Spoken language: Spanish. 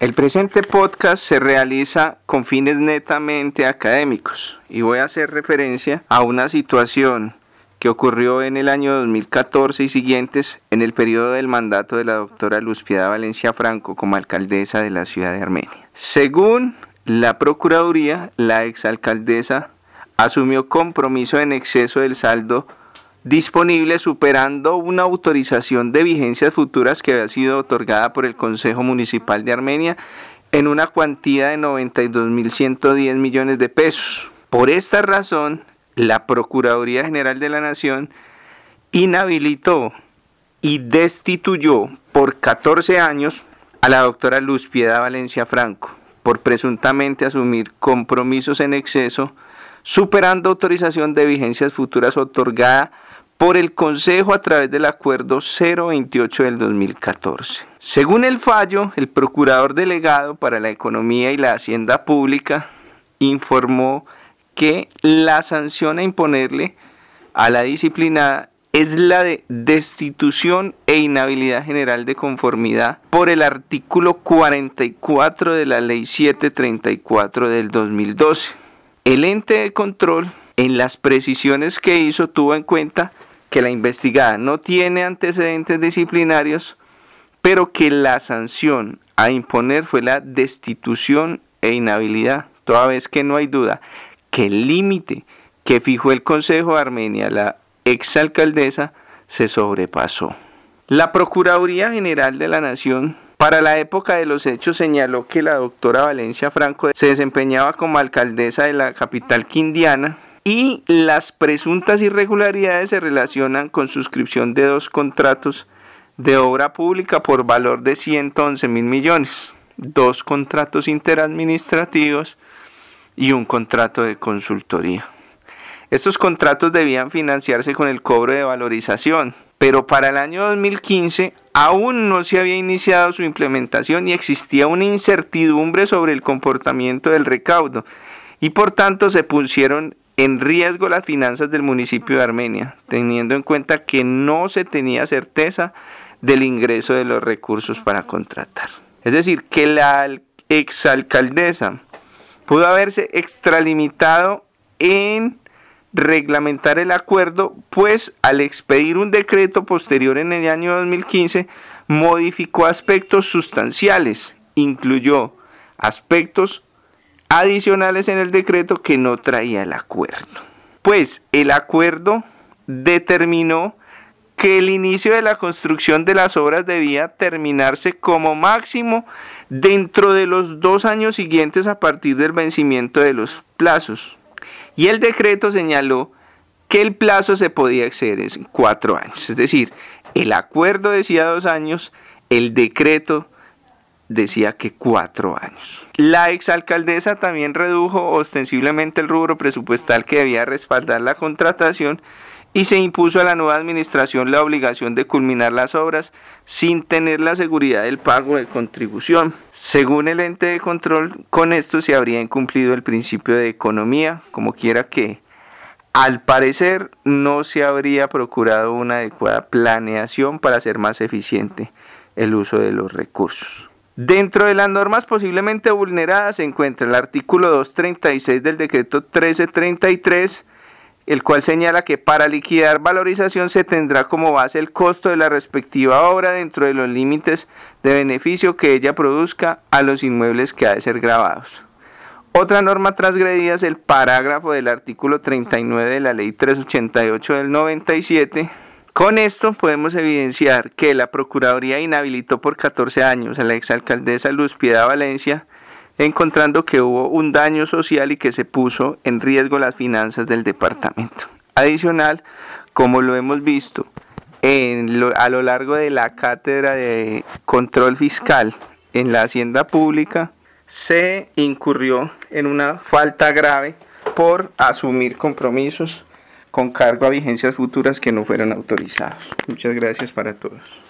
El presente podcast se realiza con fines netamente académicos y voy a hacer referencia a una situación que ocurrió en el año 2014 y siguientes en el periodo del mandato de la doctora Luz Piedad Valencia Franco como alcaldesa de la ciudad de Armenia. Según la Procuraduría, la exalcaldesa asumió compromiso en exceso del saldo disponible superando una autorización de vigencias futuras que había sido otorgada por el Consejo Municipal de Armenia en una cuantía de 92.110 millones de pesos. Por esta razón, la Procuraduría General de la Nación inhabilitó y destituyó por 14 años a la doctora Luz Piedad Valencia Franco por presuntamente asumir compromisos en exceso, superando autorización de vigencias futuras otorgada por el Consejo a través del Acuerdo 028 del 2014. Según el fallo, el Procurador Delegado para la Economía y la Hacienda Pública informó que la sanción a imponerle a la disciplinada es la de destitución e inhabilidad general de conformidad por el artículo 44 de la Ley 734 del 2012. El ente de control en las precisiones que hizo tuvo en cuenta que la investigada no tiene antecedentes disciplinarios, pero que la sanción a imponer fue la destitución e inhabilidad, toda vez que no hay duda que el límite que fijó el Consejo de Armenia, la exalcaldesa, se sobrepasó. La Procuraduría General de la Nación para la época de los hechos señaló que la doctora Valencia Franco se desempeñaba como alcaldesa de la capital quindiana y las presuntas irregularidades se relacionan con suscripción de dos contratos de obra pública por valor de 111 mil millones, dos contratos interadministrativos y un contrato de consultoría. Estos contratos debían financiarse con el cobro de valorización, pero para el año 2015 aún no se había iniciado su implementación y existía una incertidumbre sobre el comportamiento del recaudo y por tanto se pusieron en riesgo las finanzas del municipio de Armenia, teniendo en cuenta que no se tenía certeza del ingreso de los recursos para contratar. Es decir, que la exalcaldesa pudo haberse extralimitado en reglamentar el acuerdo, pues al expedir un decreto posterior en el año 2015, modificó aspectos sustanciales, incluyó aspectos adicionales en el decreto que no traía el acuerdo. Pues el acuerdo determinó que el inicio de la construcción de las obras debía terminarse como máximo dentro de los dos años siguientes a partir del vencimiento de los plazos. Y el decreto señaló que el plazo se podía exceder en cuatro años. Es decir, el acuerdo decía dos años, el decreto decía que cuatro años. La exalcaldesa también redujo ostensiblemente el rubro presupuestal que debía respaldar la contratación y se impuso a la nueva administración la obligación de culminar las obras sin tener la seguridad del pago de contribución. Según el ente de control, con esto se habría incumplido el principio de economía, como quiera que al parecer no se habría procurado una adecuada planeación para hacer más eficiente el uso de los recursos. Dentro de las normas posiblemente vulneradas se encuentra el artículo 236 del decreto 1333, el cual señala que para liquidar valorización se tendrá como base el costo de la respectiva obra dentro de los límites de beneficio que ella produzca a los inmuebles que ha de ser grabados. Otra norma transgredida es el parágrafo del artículo 39 de la ley 388 del 97 con esto podemos evidenciar que la Procuraduría inhabilitó por 14 años a la exalcaldesa Luz Piedad Valencia, encontrando que hubo un daño social y que se puso en riesgo las finanzas del departamento. Adicional, como lo hemos visto a lo largo de la cátedra de control fiscal en la hacienda pública, se incurrió en una falta grave por asumir compromisos con cargo a vigencias futuras que no fueron autorizados. Muchas gracias para todos.